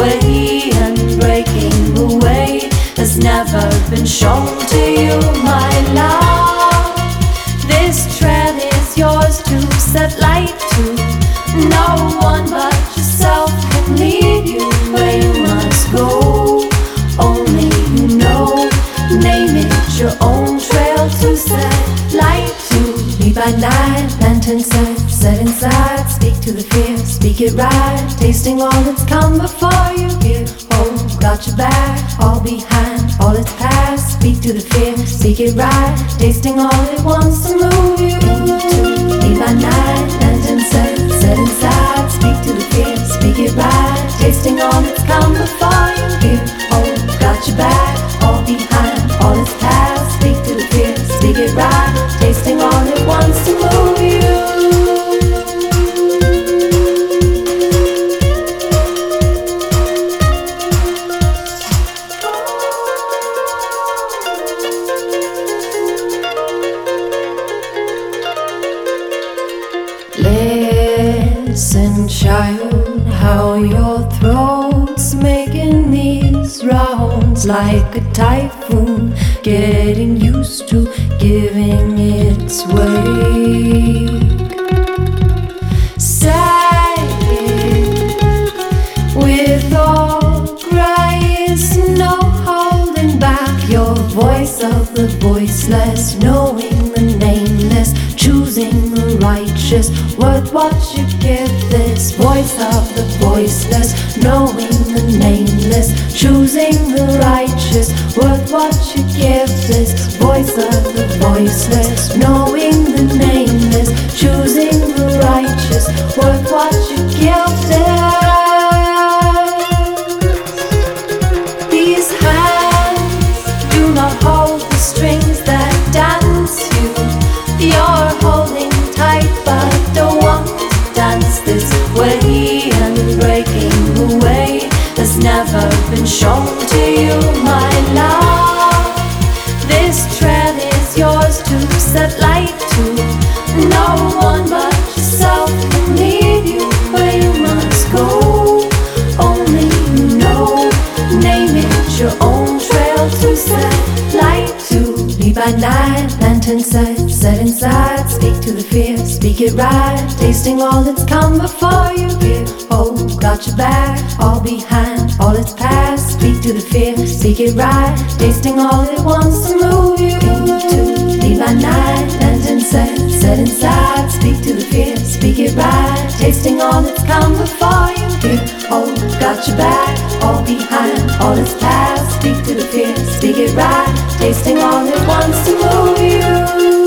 and breaking away has never been shown to you. Me by night, lantern set, set inside. Speak to the fear, speak it right. Tasting all that's come before you. Here, hold, got your back, all behind, all that's past. Speak to the fear, speak it right. Tasting all it wants to move you into. Me by night, Listen, child, how your throat's making these rounds like a typhoon, getting used to giving its way. Sagging with all grace, no holding back your voice of the voiceless, knowing voice of the voiceless, knowing the nameless, choosing the righteous, worth what you give this voice of the voiceless, knowing By night, lantern set, set inside. Speak to the fear, speak it right. Tasting all that's come before you. Here, hold, got your back, all behind, all that's past. Speak to the fear, speak it right. Tasting all it wants to move you into. Be by set, set inside. Speak to the fear, speak it right. Tasting all that's come before you. Here, hold, got your back, all behind, all that's past. Speak to the fear, speak it right. Tasting all it wants to move you.